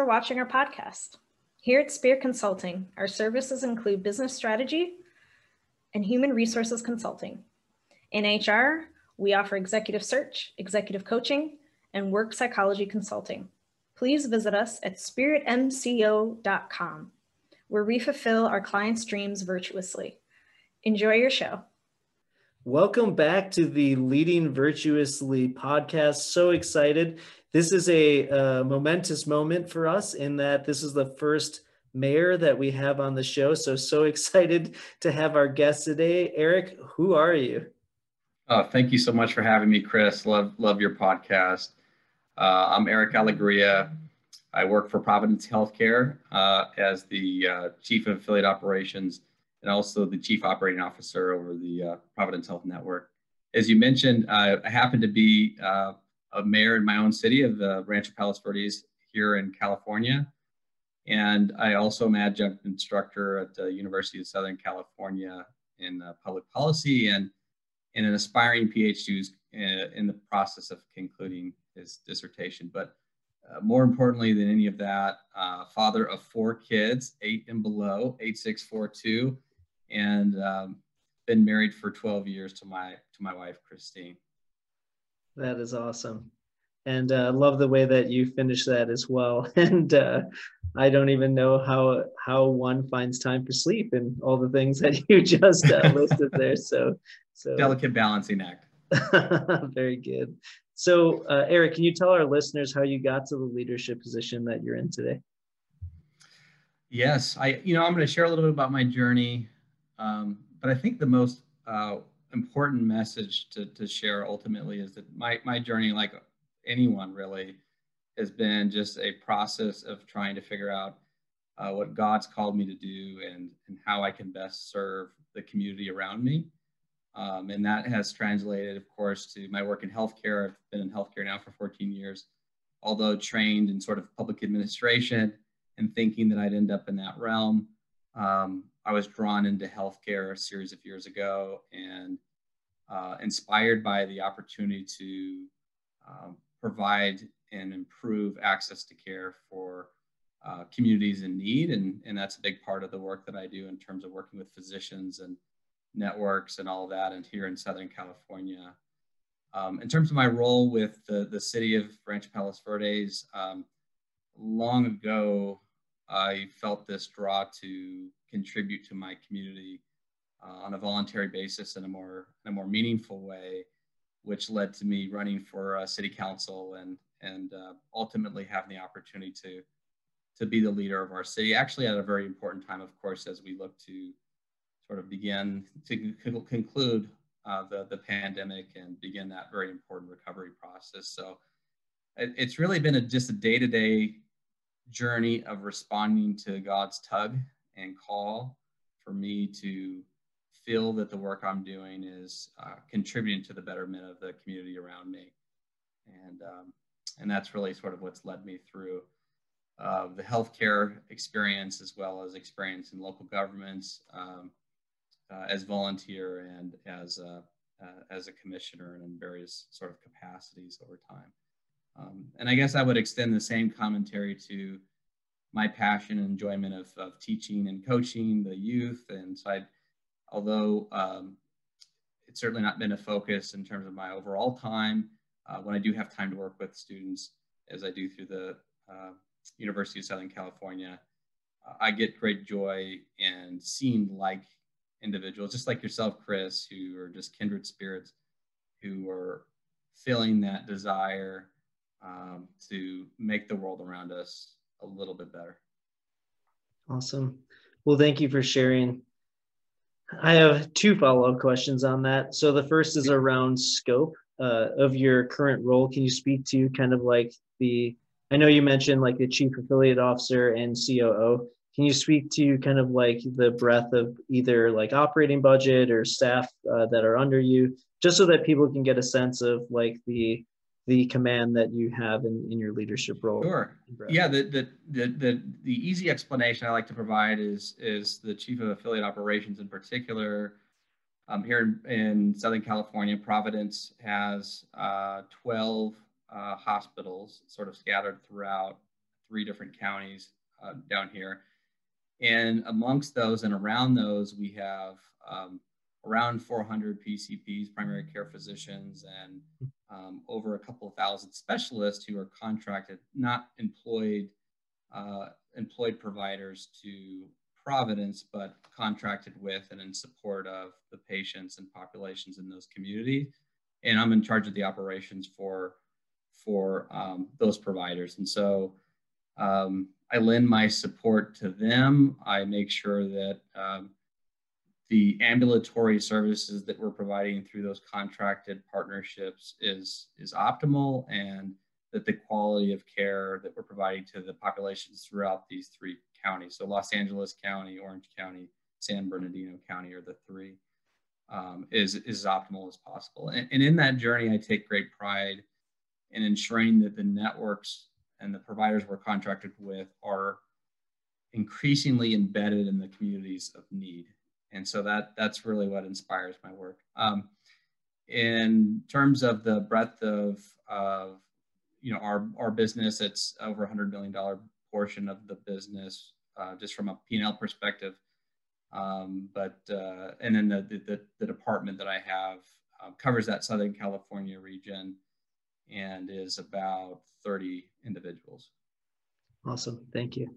for watching our podcast. Here at Spear Consulting, our services include business strategy and human resources consulting. In HR, we offer executive search, executive coaching, and work psychology consulting. Please visit us at spiritmco.com, where we fulfill our clients' dreams virtuously. Enjoy your show. Welcome back to the Leading Virtuously podcast. So excited. This is a, momentous moment for us in that this is the first mayor that we have on the show. So, so excited to have our guest today. Eric, who are you? Oh, thank you so much for having me, Chris. Love, love your podcast. Uh, I'm Eric Alegria. I work for Providence Healthcare uh, as the uh, Chief of Affiliate Operations and also the chief operating officer over the uh, Providence Health Network. As you mentioned, uh, I happen to be uh, a mayor in my own city of the Rancho Palos Verdes here in California. And I also am adjunct instructor at the University of Southern California in uh, public policy and, and an aspiring PhD who's uh, in the process of concluding his dissertation. But uh, more importantly than any of that, uh, father of four kids, eight and below, eight, six, four, two, and um, been married for 12 years to my to my wife Christine. That is awesome, and uh, love the way that you finish that as well. And uh, I don't even know how how one finds time for sleep and all the things that you just uh, listed there. So so delicate balancing act. Very good. So, uh, Eric, can you tell our listeners how you got to the leadership position that you're in today? Yes, I, you know, I'm going to share a little bit about my journey um, but I think the most uh, important message to, to share ultimately is that my, my journey, like anyone really, has been just a process of trying to figure out uh, what God's called me to do and, and how I can best serve the community around me. Um, and that has translated, of course, to my work in healthcare. I've been in healthcare now for 14 years, although trained in sort of public administration and thinking that I'd end up in that realm. Um, I was drawn into healthcare a series of years ago and uh, inspired by the opportunity to um, provide and improve access to care for uh, communities in need. And, and that's a big part of the work that I do in terms of working with physicians and networks and all that. And here in Southern California, um, in terms of my role with the, the city of Rancho Palos Verdes, um, long ago, I felt this draw to contribute to my community uh, on a voluntary basis in a more in a more meaningful way, which led to me running for uh, city council and and uh, ultimately having the opportunity to to be the leader of our city. Actually, at a very important time, of course, as we look to sort of begin to conclude uh, the the pandemic and begin that very important recovery process. So it, it's really been a, just a day to day journey of responding to God's tug and call for me to feel that the work I'm doing is uh, contributing to the betterment of the community around me. And, um, and that's really sort of what's led me through uh, the healthcare experience as well as experience in local governments um, uh, as volunteer and as a, uh, as a commissioner and in various sort of capacities over time. Um, and I guess I would extend the same commentary to my passion and enjoyment of, of teaching and coaching the youth. And so I, although um, it's certainly not been a focus in terms of my overall time, uh, when I do have time to work with students, as I do through the uh, University of Southern California, uh, I get great joy in seeing like individuals, just like yourself, Chris, who are just kindred spirits, who are feeling that desire um, to make the world around us a little bit better. Awesome. Well, thank you for sharing. I have two follow up questions on that. So the first is around scope uh, of your current role. Can you speak to kind of like the, I know you mentioned like the chief affiliate officer and COO. Can you speak to kind of like the breadth of either like operating budget or staff uh, that are under you, just so that people can get a sense of like the the command that you have in, in your leadership role. Sure. Yeah, the, the, the, the, the easy explanation I like to provide is, is the chief of affiliate operations in particular. Um, here in, in Southern California, Providence has uh, 12 uh, hospitals sort of scattered throughout three different counties uh, down here. And amongst those and around those, we have um, around 400 PCPs, primary care physicians, and um, over a couple of thousand specialists who are contracted, not employed, uh, employed providers to Providence, but contracted with and in support of the patients and populations in those communities. And I'm in charge of the operations for for um, those providers. And so um, I lend my support to them. I make sure that um, the ambulatory services that we're providing through those contracted partnerships is, is optimal and that the quality of care that we're providing to the populations throughout these three counties. So Los Angeles County, Orange County, San Bernardino County are the three, um, is, is as optimal as possible. And, and in that journey, I take great pride in ensuring that the networks and the providers we're contracted with are increasingly embedded in the communities of need. And so that that's really what inspires my work. Um, in terms of the breadth of, of you know our our business, it's over a hundred million dollar portion of the business, uh, just from a P&L perspective. Um, but uh, and then the, the the department that I have uh, covers that Southern California region and is about 30 individuals. Awesome, thank you.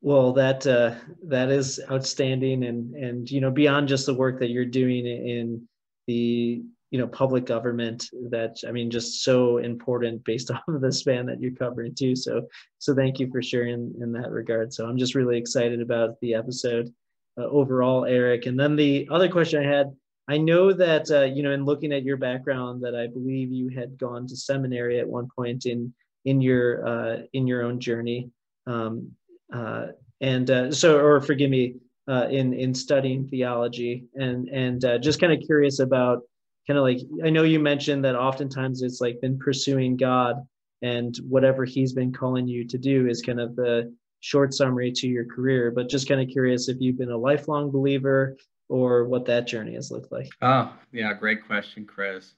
Well, that uh, that is outstanding, and and you know beyond just the work that you're doing in the you know public government, that I mean just so important based off of the span that you're covering too. So so thank you for sharing in that regard. So I'm just really excited about the episode uh, overall, Eric. And then the other question I had I know that uh, you know, in looking at your background, that I believe you had gone to seminary at one point in in your uh, in your own journey, um, uh, and uh, so, or forgive me, uh, in in studying theology, and and uh, just kind of curious about kind of like I know you mentioned that oftentimes it's like been pursuing God, and whatever He's been calling you to do is kind of the short summary to your career, but just kind of curious if you've been a lifelong believer or what that journey has looked like. Oh, yeah, great question, Chris.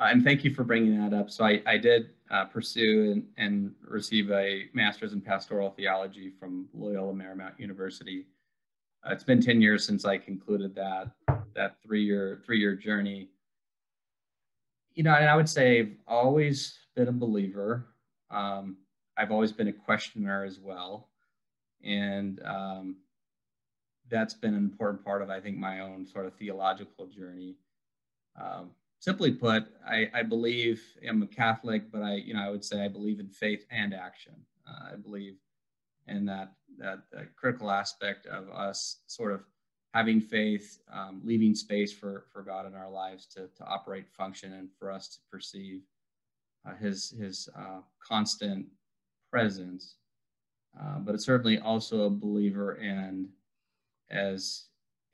Uh, and thank you for bringing that up. So I, I did uh, pursue and, and, receive a master's in pastoral theology from Loyola Marymount University. Uh, it's been 10 years since I concluded that, that three-year three-year journey. You know, and I would say I've always been a believer. Um, I've always been a questioner as well. And um, that's been an important part of, I think, my own sort of theological journey. Um, simply put, I, I, believe I'm a Catholic, but I, you know, I would say I believe in faith and action. Uh, I believe in that, that, that critical aspect of us sort of having faith, um, leaving space for, for God in our lives to, to operate, function, and for us to perceive uh, His His uh, constant presence. Uh, but it's certainly also a believer in as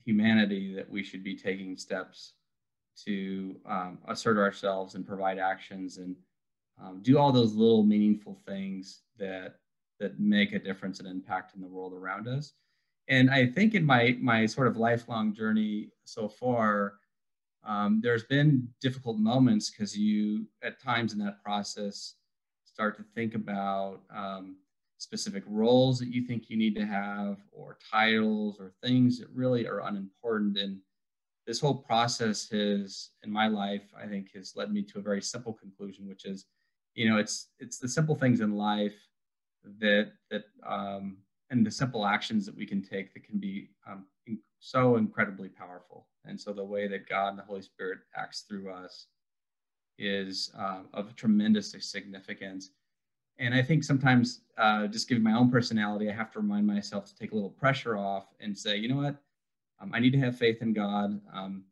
humanity that we should be taking steps to um, assert ourselves and provide actions and um, do all those little meaningful things that that make a difference and impact in the world around us. And I think in my my sort of lifelong journey so far, um, there's been difficult moments because you at times in that process start to think about um, specific roles that you think you need to have or titles or things that really are unimportant and this whole process has in my life i think has led me to a very simple conclusion which is you know it's it's the simple things in life that that um, and the simple actions that we can take that can be um, so incredibly powerful. And so the way that god and the holy spirit acts through us is uh, of tremendous significance. And I think sometimes, uh, just given my own personality, I have to remind myself to take a little pressure off and say, you know what, um, I need to have faith in God. Um,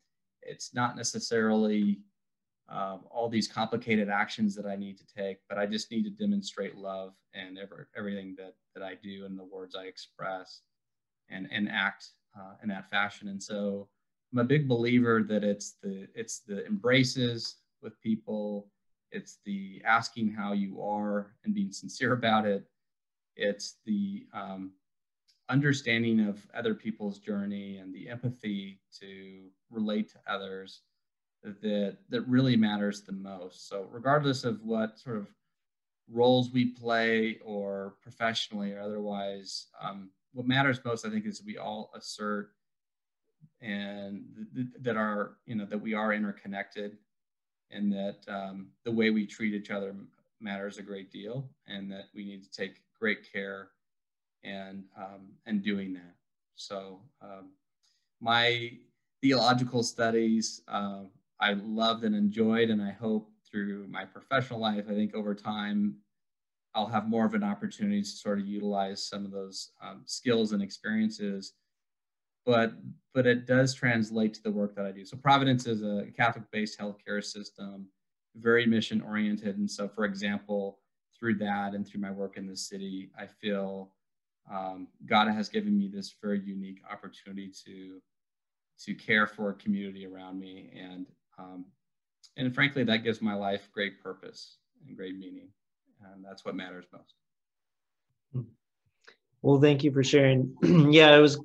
it's not necessarily um, all these complicated actions that I need to take, but I just need to demonstrate love and ever, everything that, that I do and the words I express and, and act uh, in that fashion. And so I'm a big believer that it's the, it's the embraces with people, it's the asking how you are and being sincere about it. It's the um, understanding of other people's journey and the empathy to relate to others that that really matters the most. So regardless of what sort of roles we play or professionally or otherwise. Um, what matters most, I think, is we all assert and th- th- that are you know that we are interconnected and that um, the way we treat each other matters a great deal and that we need to take great care and um, and doing that. So um, my theological studies uh, i loved and enjoyed and i hope through my professional life i think over time i'll have more of an opportunity to sort of utilize some of those um, skills and experiences. But but it does translate to the work that I do. So Providence is a Catholic-based healthcare system, very mission-oriented, and so for example, through that and through my work in the city, I feel um, God has given me this very unique opportunity to to care for a community around me, and um, and frankly, that gives my life great purpose and great meaning, and that's what matters most. Well, thank you for sharing. yeah, it was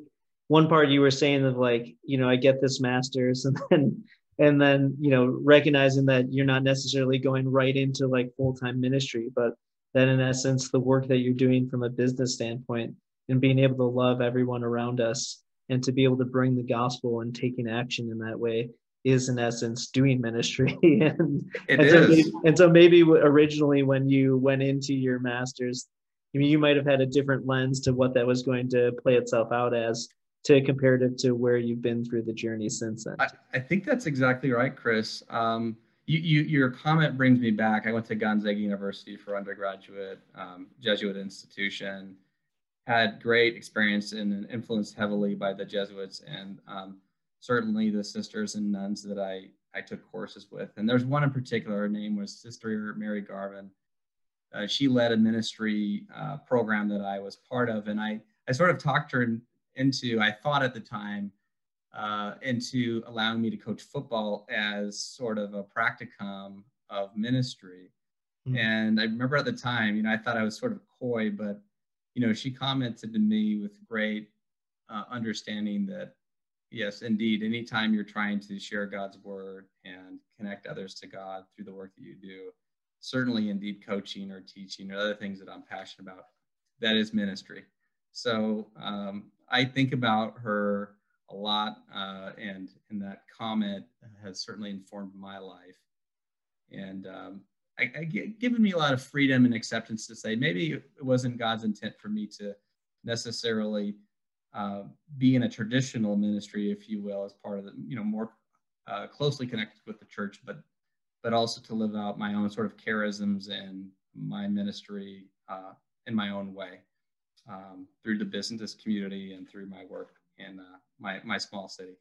one part you were saying of like you know i get this master's and then and then you know recognizing that you're not necessarily going right into like full-time ministry but that in essence the work that you're doing from a business standpoint and being able to love everyone around us and to be able to bring the gospel and taking action in that way is in essence doing ministry and, it and, is. So maybe, and so maybe originally when you went into your masters I mean, you might have had a different lens to what that was going to play itself out as to comparative to where you've been through the journey since then. I, I think that's exactly right, Chris. Um, you, you, your comment brings me back. I went to Gonzaga University for undergraduate, um, Jesuit institution, had great experience and influenced heavily by the Jesuits and um, certainly the sisters and nuns that I, I took courses with. And there's one in particular, her name was Sister Mary Garvin. Uh, she led a ministry uh, program that I was part of. And I, I sort of talked her into, I thought at the time, uh, into allowing me to coach football as sort of a practicum of ministry. Mm-hmm. And I remember at the time, you know, I thought I was sort of coy, but, you know, she commented to me with great uh, understanding that, yes, indeed, anytime you're trying to share God's word and connect others to God through the work that you do, certainly indeed coaching or teaching or other things that I'm passionate about, that is ministry. So um, I think about her a lot, uh, and and that comment has certainly informed my life, and um, I, I given me a lot of freedom and acceptance to say maybe it wasn't God's intent for me to necessarily uh, be in a traditional ministry, if you will, as part of the you know more uh, closely connected with the church, but but also to live out my own sort of charisms and my ministry uh, in my own way um, through the business community and through my work in uh, my, my small city.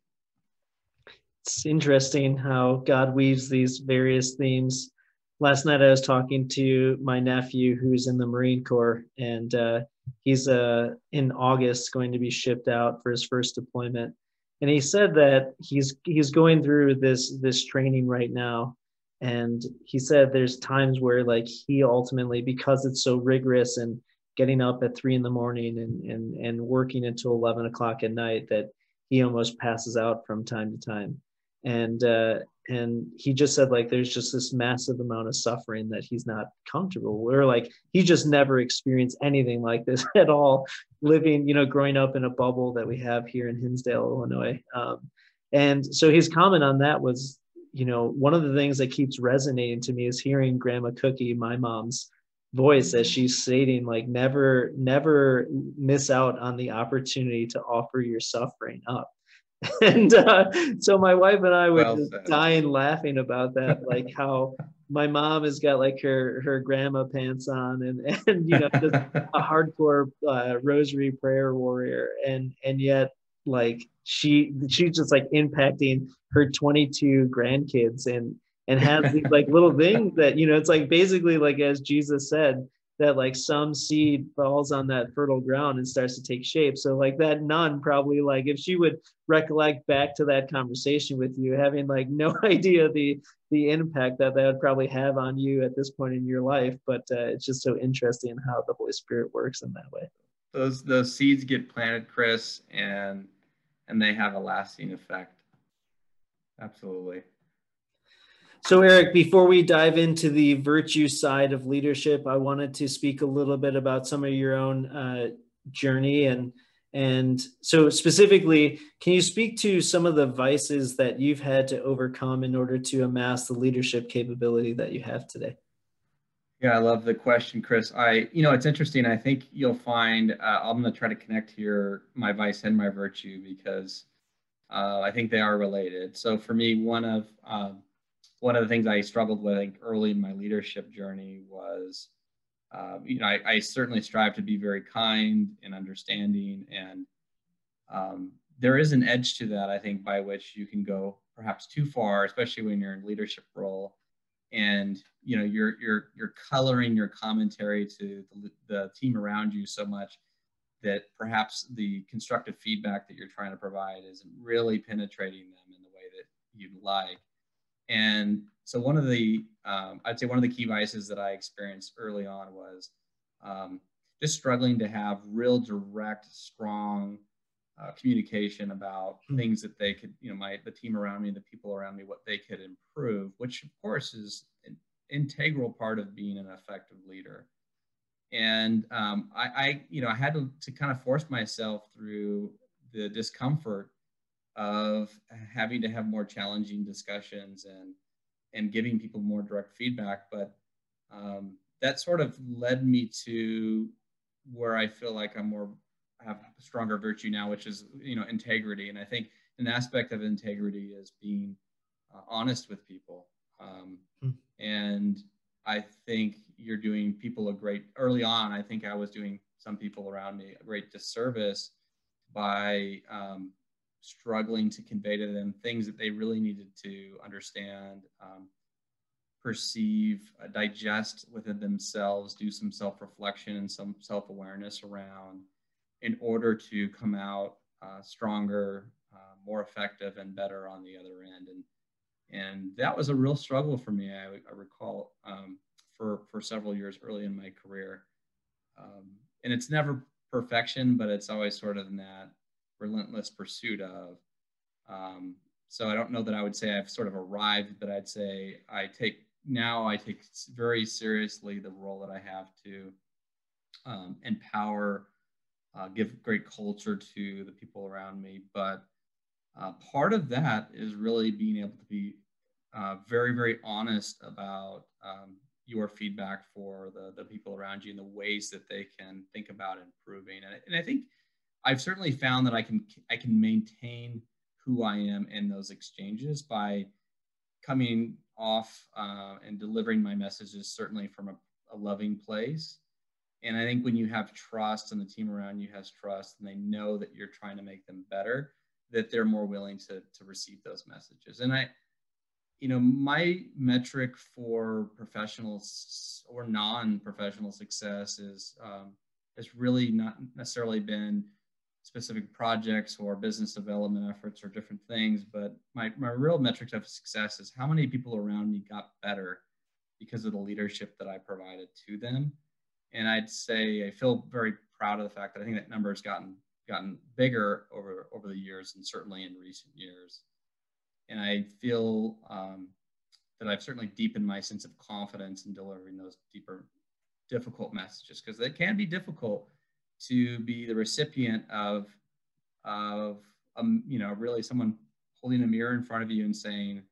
It's interesting how God weaves these various themes. Last night I was talking to my nephew who's in the Marine Corps, and uh, he's uh, in August going to be shipped out for his first deployment. And he said that he's he's going through this this training right now, and he said there's times where like he ultimately because it's so rigorous and getting up at three in the morning and, and, and working until 11 o'clock at night that he almost passes out from time to time. And, uh, and he just said like, there's just this massive amount of suffering that he's not comfortable or like, he just never experienced anything like this at all living, you know, growing up in a bubble that we have here in Hinsdale, Illinois. Um, and so his comment on that was, you know, one of the things that keeps resonating to me is hearing Grandma Cookie, my mom's voice as she's stating like never never miss out on the opportunity to offer your suffering up. And uh, so my wife and i were well just dying laughing about that like how my mom has got like her her grandma pants on and and you know just a hardcore uh, rosary prayer warrior. And and yet like she she's just like impacting her 22 grandkids and and has these like little things that you know it's like basically like as jesus said that like some seed falls on that fertile ground and starts to take shape. So like that nun probably like if she would recollect back to that conversation with you having like no idea the the impact that that would probably have on you at this point in your life but uh, it's just so interesting how the holy spirit works in that way. Those those seeds get planted chris and and they have a lasting effect. Absolutely So, Eric, before we dive into the virtue side of leadership, I wanted to speak a little bit about some of your own uh, journey and and so specifically, can you speak to some of the vices that you've had to overcome in order to amass the leadership capability that you have today? Yeah, I love the question, Chris. I, you know, it's interesting. I think you'll find uh, I'm going to try to connect here my vice and my virtue because uh, I think they are related. So for me, one of uh, one of the things I struggled with early in my leadership journey was, uh, you know, I, I, certainly strive to be very kind and understanding, and um, there is an edge to that I think by which you can go perhaps too far, especially when you're in leadership role and you know you're you're you're coloring your commentary to the, the team around you so much that perhaps the constructive feedback that you're trying to provide isn't really penetrating them in the way that you'd like and so one of the um, i'd say one of the key vices that i experienced early on was um, just struggling to have real direct strong uh, communication about mm-hmm. things that they could, you know, my the team around me, the people around me, what they could improve, which of course is an integral part of being an effective leader. And um, I, I, you know, I had to, to kind of force myself through the discomfort of having to have more challenging discussions and and giving people more direct feedback. But um, that sort of led me to where I feel like I'm more have stronger virtue now, which is you know integrity. And I think an aspect of integrity is being uh, honest with people. Um, mm. And I think you're doing people a great early on. I think I was doing some people around me a great disservice by um, struggling to convey to them things that they really needed to understand, um, perceive, uh, digest within themselves, do some self reflection and some self awareness around in order to come out uh, stronger, uh, more effective, and better on the other end. And and that was a real struggle for me. I, I recall um, for for several years early in my career. Um, and it's never perfection, but it's always sort of in that relentless pursuit of. Um, so I don't know that I would say I've sort of arrived, but I'd say I take now I take very seriously the role that I have to um, empower uh, give great culture to the people around me. But uh, part of that is really being able to be uh, very, very honest about um, your feedback for the, the people around you and the ways that they can think about improving. And, and I think I've certainly found that I can I can maintain who I am in those exchanges by coming off uh, and delivering my messages certainly from a, a loving place and I think when you have trust and the team around you has trust and they know that you're trying to make them better, that they're more willing to, to receive those messages. And I, you know, my metric for professionals or non-professional success is um, has really not necessarily been specific projects or business development efforts or different things, but my, my real metric of success is how many people around me got better because of the leadership that I provided to them and I'd say I feel very proud of the fact that I think that number has gotten gotten bigger over over the years and certainly in recent years. And I feel um, that I've certainly deepened my sense of confidence in delivering those deeper, difficult messages because it can be difficult to be the recipient of of um, you know really someone holding a mirror in front of you and saying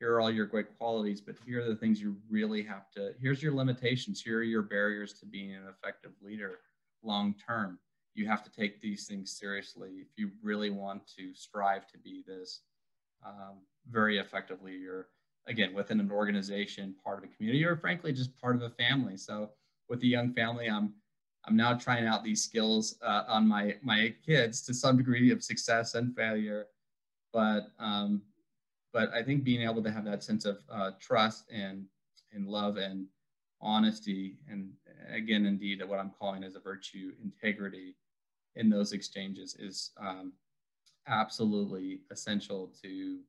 here are all your great qualities, but here are the things you really have to, here's your limitations, here are your barriers to being an effective leader long term. You have to take these things seriously if you really want to strive to be this um, very effective leader. Again, within an organization, part of a community, or frankly, just part of a family. So, with a young family, I'm I'm now trying out these skills uh, on my my kids to some degree of success and failure, but um, but I think being able to have that sense of uh, trust and and love and honesty, and again, indeed, what I'm calling as a virtue, integrity, in those exchanges is um, absolutely essential to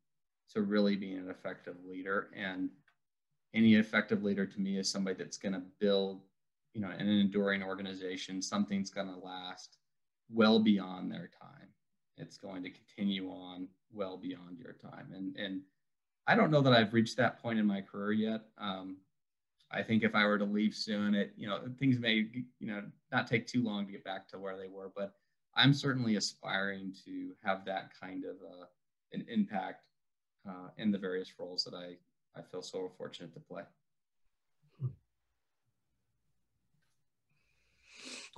to really being an effective leader. And any effective leader to me is somebody that's going to build, you know, an enduring organization. Something's going to last well beyond their time. It's going to continue on well beyond your time. And and I don't know that I've reached that point in my career yet. Um, I think if I were to leave soon, it you know things may you know not take too long to get back to where they were, but I'm certainly aspiring to have that kind of uh, an impact uh, in the various roles that I I feel so fortunate to play.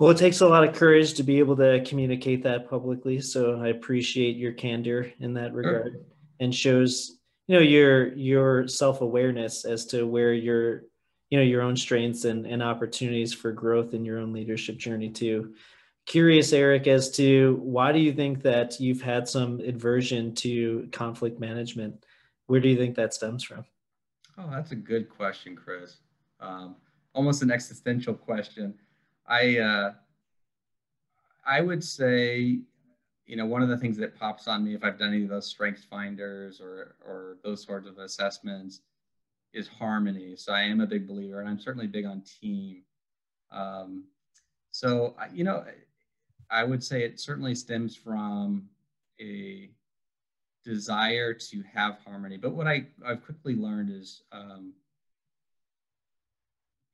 Well, it takes a lot of courage to be able to communicate that publicly. So I appreciate your candor in that regard sure. and shows, you know, your your self-awareness as to where your, you know, your own strengths and, and opportunities for growth in your own leadership journey too. Curious, Eric, as to why do you think that you've had some aversion to conflict management? Where do you think that stems from? Oh, that's a good question, Chris. Um, almost an existential question. I uh, I would say, you know, one of the things that pops on me if I've done any of those strengths finders or or those sorts of assessments is harmony. So I am a big believer, and I'm certainly big on team. Um, so you know, I would say it certainly stems from a desire to have harmony. But what I I've quickly learned is um,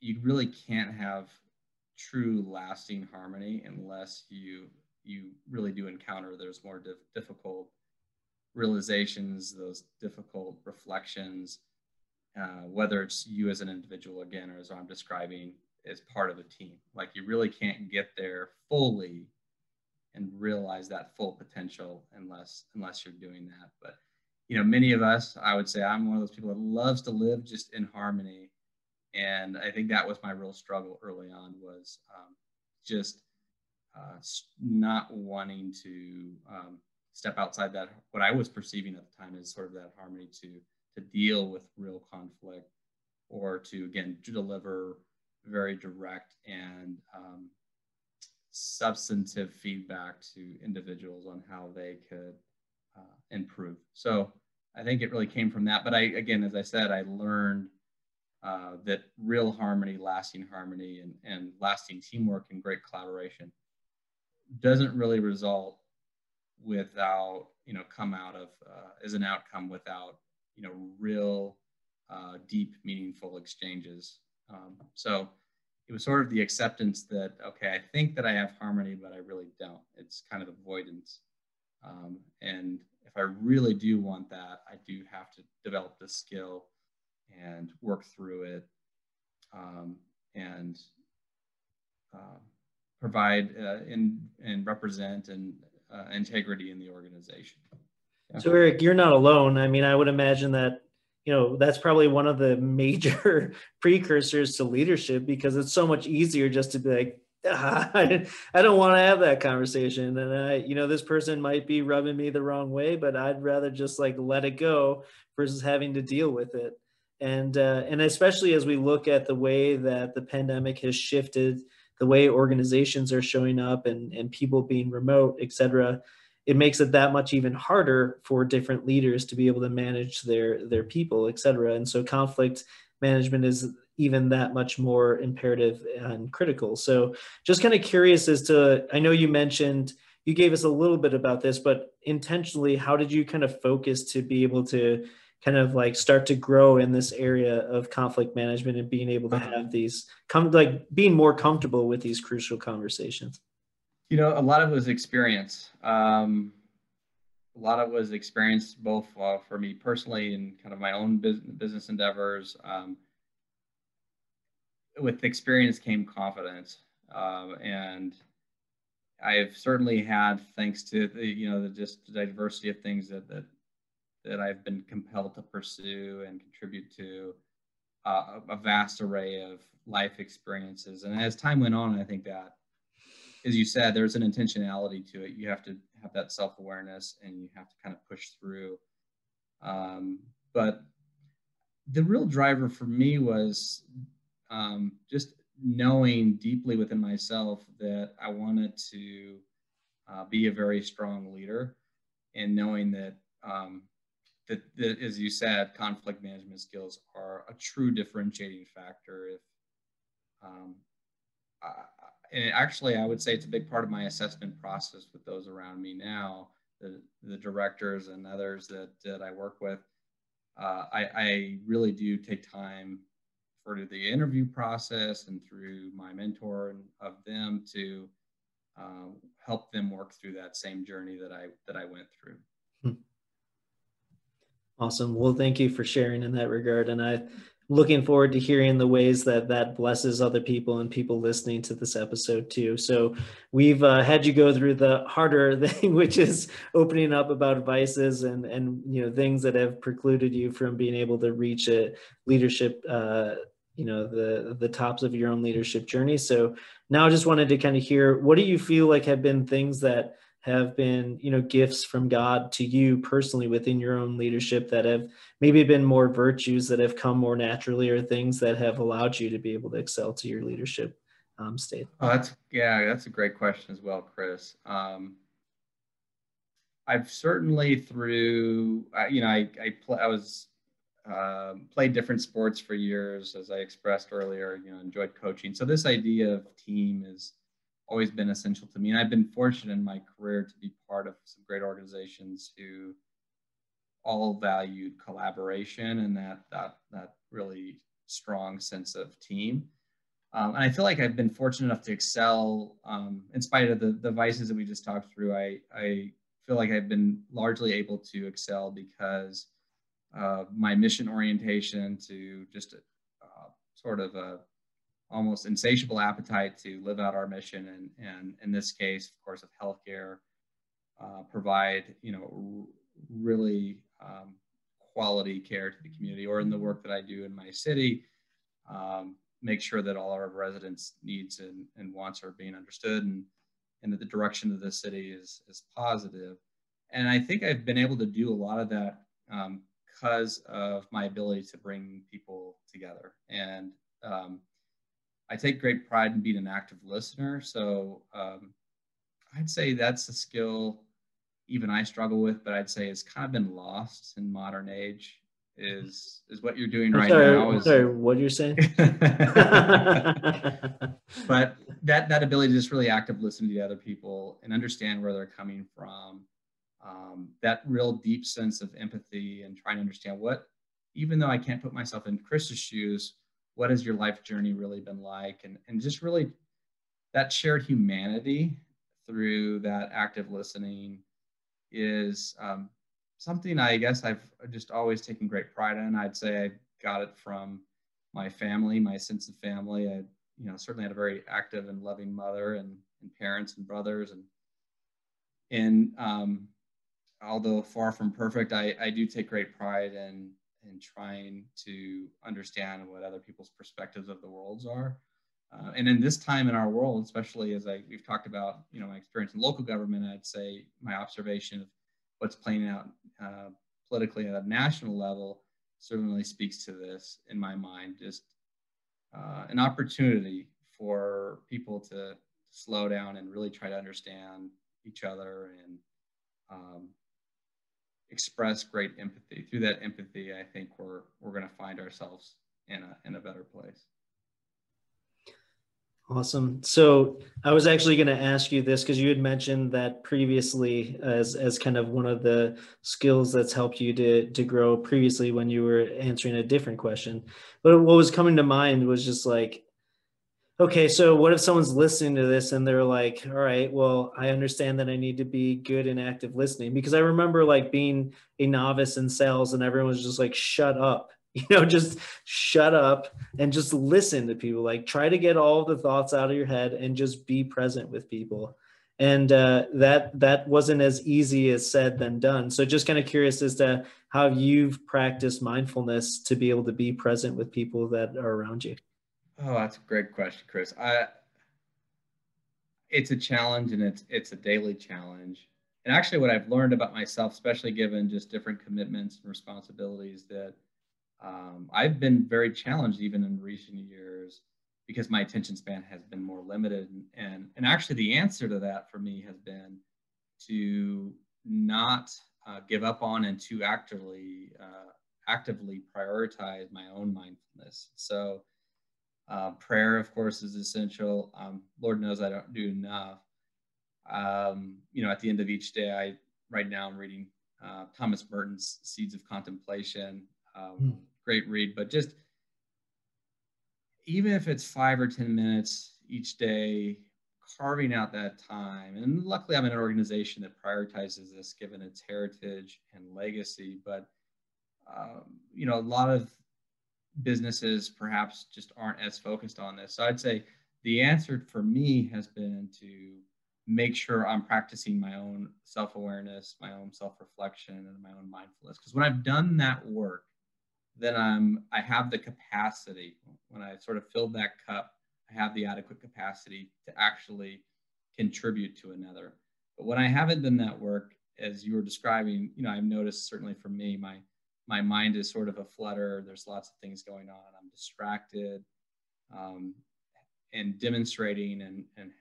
you really can't have true lasting harmony unless you you really do encounter those more dif- difficult realizations those difficult reflections uh, whether it's you as an individual again or as i'm describing as part of a team. Like you really can't get there fully and realize that full potential unless unless you're doing that. But you know many of us i would say i'm one of those people that loves to live just in harmony and I think that was my real struggle early on was um, just uh, not wanting to um, step outside that what I was perceiving at the time as sort of that harmony to to deal with real conflict or to again to deliver very direct and um, substantive feedback to individuals on how they could uh, improve. So I think it really came from that. But I again, as I said, I learned uh, that real harmony, lasting harmony, and, and lasting teamwork and great collaboration doesn't really result without, you know, come out of uh, as an outcome without, you know, real uh, deep, meaningful exchanges. Um, so it was sort of the acceptance that, okay, I think that I have harmony, but I really don't. It's kind of avoidance. Um, and if I really do want that, I do have to develop the skill and work through it um, and uh, provide uh, in, and represent and uh, integrity in the organization. Yeah. So Eric, you're not alone. I mean, I would imagine that you know that's probably one of the major precursors to leadership because it's so much easier just to be like I don't want to have that conversation and I you know this person might be rubbing me the wrong way but I'd rather just like let it go versus having to deal with it and uh, and especially as we look at the way that the pandemic has shifted the way organizations are showing up and and people being remote et cetera it makes it that much even harder for different leaders to be able to manage their their people et cetera. And so conflict management is even that much more imperative and critical. So just kind of curious as to i know you mentioned you gave us a little bit about this but intentionally how did you kind of focus to be able to kind of like start to grow in this area of conflict management and being able to uh-huh. have these come like being more comfortable with these crucial conversations. You know a lot of it was experience. Um, a lot of it was experience both uh, for me personally and kind of my own business, business endeavors. Um, with experience came confidence uh, and I've certainly had, thanks to the, you know, the just the diversity of things that, that that I've been compelled to pursue and contribute to uh, a vast array of life experiences. And as time went on, I think that, as you said, there's an intentionality to it. You have to have that self awareness and you have to kind of push through. Um, but the real driver for me was um, just knowing deeply within myself that I wanted to uh, be a very strong leader and knowing that um, that, that, as you said, conflict management skills are a true differentiating factor. If um, I, and actually, I would say it's a big part of my assessment process with those around me now, the, the directors and others that, that I work with. uh, I, I really do take time for the interview process and through my mentor and of them to uh, help them work through that same journey that I that I went through. Awesome. Well, thank you for sharing in that regard, and I'm looking forward to hearing the ways that that blesses other people and people listening to this episode too. So we've uh, had you go through the harder thing, which is opening up about vices and and you know things that have precluded you from being able to reach a leadership. Uh, you know the the tops of your own leadership journey so now i just wanted to kind of hear what do you feel like have been things that have been you know gifts from god to you personally within your own leadership that have maybe been more virtues that have come more naturally or things that have allowed you to be able to excel to your leadership um, state? Oh that's yeah that's a great question as well chris. Um, i've certainly through you know i I, pl- I was uh, played different sports for years as i expressed earlier you know enjoyed coaching. So this idea of team is always been essential to me. And I've been fortunate in my career to be part of some great organizations who all valued collaboration and that that that really strong sense of team. Um, and I feel like I've been fortunate enough to excel um, in spite of the, the vices that we just talked through. I, I feel like I've been largely able to excel because uh, my mission orientation to just a, uh, sort of a almost insatiable appetite to live out our mission and, and in this case, of course, of healthcare, uh, provide, you know, really um, quality care to the community or in the work that I do in my city, um, make sure that all our residents' needs and, and wants are being understood and, and that the direction of the city is, is positive. And I think I've been able to do a lot of that um, because of my ability to bring people together. And um, I take great pride in being an active listener. So um, I'd say that's a skill even I struggle with, but I'd say it's kind of been lost in modern age. Is is what you're doing I'm right sorry, now? Is, sorry, what you're saying? but that that ability to just really active listen to the other people and understand where they're coming from, um, that real deep sense of empathy and trying to understand what, even though I can't put myself in Chris's shoes, what has your life journey really been like? And, and just really that shared humanity through that active listening is um, something i guess i've just always taken great pride in. I'd say i got it from my family my sense of family. I you know certainly had a very active and loving mother and, and parents and brothers. And and um, although far from perfect I, I do take great pride in and trying to understand what other people's perspectives of the worlds are. Uh, and in this time in our world, especially as I we've talked about, you know, my experience in local government, I'd say my observation of what's playing out uh, politically at a national level certainly speaks to this in my mind. Just uh, an opportunity for people to slow down and really try to understand each other and um, express great empathy. Through that empathy, I think we're we're going to find ourselves in a in a better place. Awesome. So I was actually going to ask you this because you had mentioned that previously as as kind of one of the skills that's helped you to to grow previously when you were answering a different question. But what was coming to mind was just like okay, so what if someone's listening to this and they're like, all right, well, I understand that I need to be good and active listening because I remember like being a novice in sales and everyone was just like, shut up, you know, just shut up and just listen to people. Like try to get all the thoughts out of your head and just be present with people. And uh, that that wasn't as easy as said than done. So just kind of curious as to how you've practiced mindfulness to be able to be present with people that are around you. Oh, that's a great question, Chris. I, it's a challenge and it's it's a daily challenge. And actually, what I've learned about myself, especially given just different commitments and responsibilities, that um, I've been very challenged even in recent years because my attention span has been more limited. And, and, actually, the answer to that for me has been to not uh, give up on and to actively uh, actively prioritize my own mindfulness. So uh, prayer, of course, is essential. Um, Lord knows I don't do enough. Um, you know, at the end of each day, I right now I'm reading uh, Thomas Merton's Seeds of Contemplation. Um, mm. Great read, but just even if it's five or 10 minutes each day, carving out that time. And luckily, I'm in an organization that prioritizes this given its heritage and legacy. But, um, you know, a lot of businesses perhaps just aren't as focused on this. So I'd say the answer for me has been to make sure I'm practicing my own self awareness, my own self reflection, and my own mindfulness. Because when I've done that work, then I'm I have the capacity. When I sort of filled that cup, I have the adequate capacity to actually contribute to another. But when I haven't done that work, as you were describing, you know, I've noticed certainly for me, my my mind is sort of a flutter. There's lots of things going on. I'm distracted. Um, and demonstrating and, and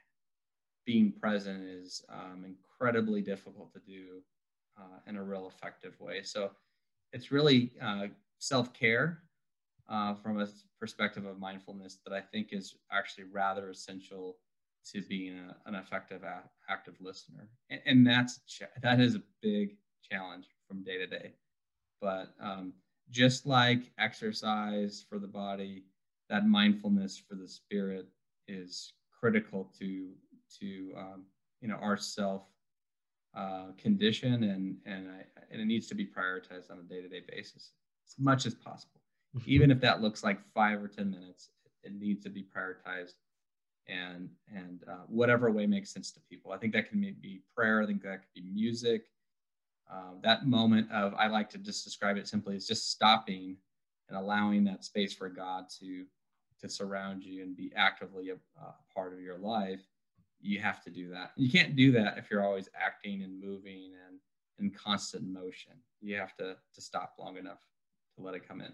being present is um, incredibly difficult to do uh, in a real effective way. So it's really uh, self care uh, from a perspective of mindfulness that I think is actually rather essential to being a, an effective active listener. And, and, that's that is a big challenge from day to day. But um, just like exercise for the body, that mindfulness for the spirit is critical to to um, you know our self uh, condition and and, I, and it needs to be prioritized on a day-to-day basis as much as possible mm-hmm. even if that looks like five or ten minutes it needs to be prioritized and and uh, whatever way makes sense to people i think that can be prayer i think that could be music um, that moment of i like to just describe it simply as just stopping and allowing that space for god to to surround you and be actively a, a part of your life, you have to do that. You can't do that if you're always acting and moving and in constant motion. You have to, to stop long enough to let it come in.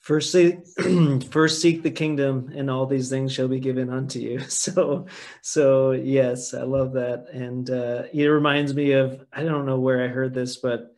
First, seek, first seek the kingdom, and all these things shall be given unto you. So, so yes, I love that, and uh, it reminds me of I don't know where I heard this, but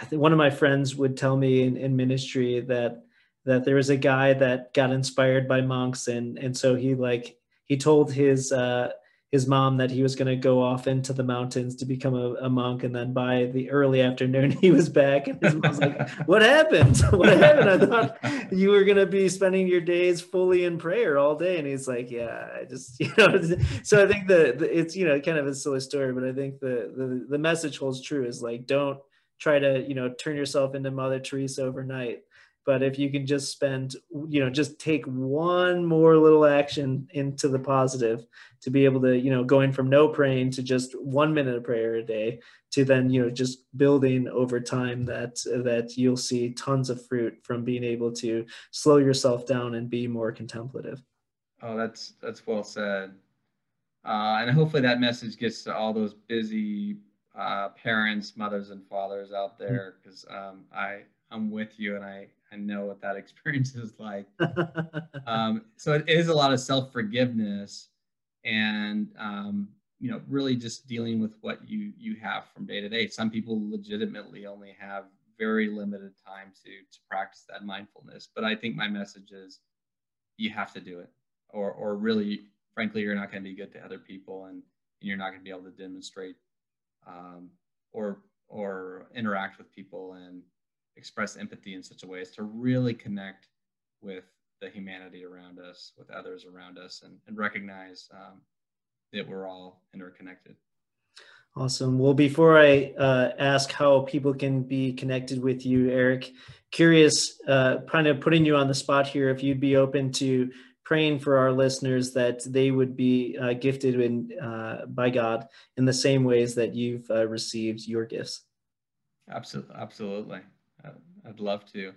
I think one of my friends would tell me in, in ministry that that there was a guy that got inspired by monks and and so he like he told his uh his mom that he was going to go off into the mountains to become a, a, monk and then by the early afternoon he was back and his mom's like what happened? What happened? I thought you were going to be spending your days fully in prayer all day. And he's like yeah i just you know so i think the it's you know kind of a silly story but i think the, the the message holds true is like don't try to you know turn yourself into mother teresa overnight but if you can just spend you know just take one more little action into the positive to be able to you know going from no praying to just one minute of prayer a day to then you know just building over time that that you'll see tons of fruit from being able to slow yourself down and be more contemplative. Oh that's that's well said. Uh, and hopefully that message gets to all those busy uh, parents, mothers, and fathers out there because um, I I'm with you and I I know what that experience is like. um, so it is a lot of self forgiveness and um, you know really just dealing with what you you have from day to day. Some people legitimately only have very limited time to to practice that mindfulness, but I think my message is you have to do it, or or really frankly you're not going to be good to other people and you're not going to be able to demonstrate um, or or interact with people and express empathy in such a way as to really connect with the humanity around us, with others around us, and, and recognize um, that we're all interconnected. Awesome. Well, before I uh, ask how people can be connected with you, Eric, curious, uh, kind of putting you on the spot here, if you'd be open to praying for our listeners that they would be uh, gifted in, uh, by God in the same ways that you've uh, received your gifts. Absolutely, absolutely. I'd love to.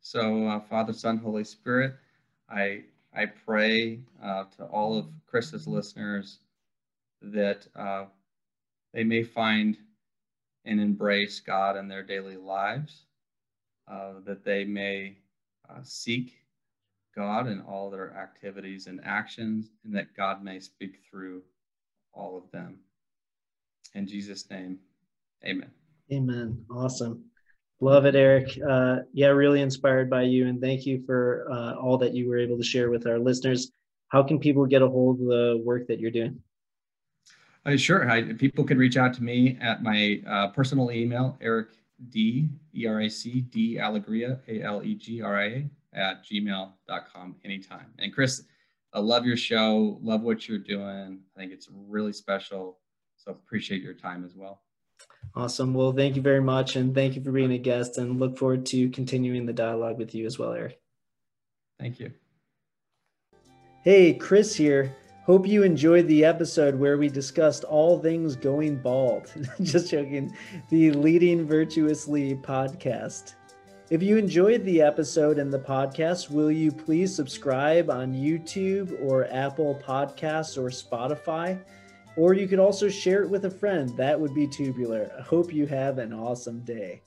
So, uh, Father, Son, Holy Spirit, I I pray uh, to all of Chris's listeners that uh, they may find and embrace God in their daily lives, that they may seek God in all their activities and actions, and that God may speak through all of them. In Jesus' name, amen. Amen. Awesome. Love it, Eric. Uh, yeah, really inspired by you. And thank you for uh, all that you were able to share with our listeners. How can people get a hold of the work that you're doing? Uh, sure. I, people can reach out to me at my uh, personal email, Eric D, E R A C D Alegria, A L E G R I A, at gmail.com anytime. And Chris, I love your show, love what you're doing. I think it's really special. So appreciate your time as well. Awesome. Well, thank you very much. And thank you for being a guest and look forward to continuing the dialogue with you as well, Eric. Thank you. Hey, Chris here. Hope you enjoyed the episode where we discussed all things going bald. Just joking. The Leading Virtuously podcast. If you enjoyed the episode and the podcast, will you please subscribe on YouTube or Apple Podcasts or Spotify? Or you could also share it with a friend. That would be tubular. I hope you have an awesome day.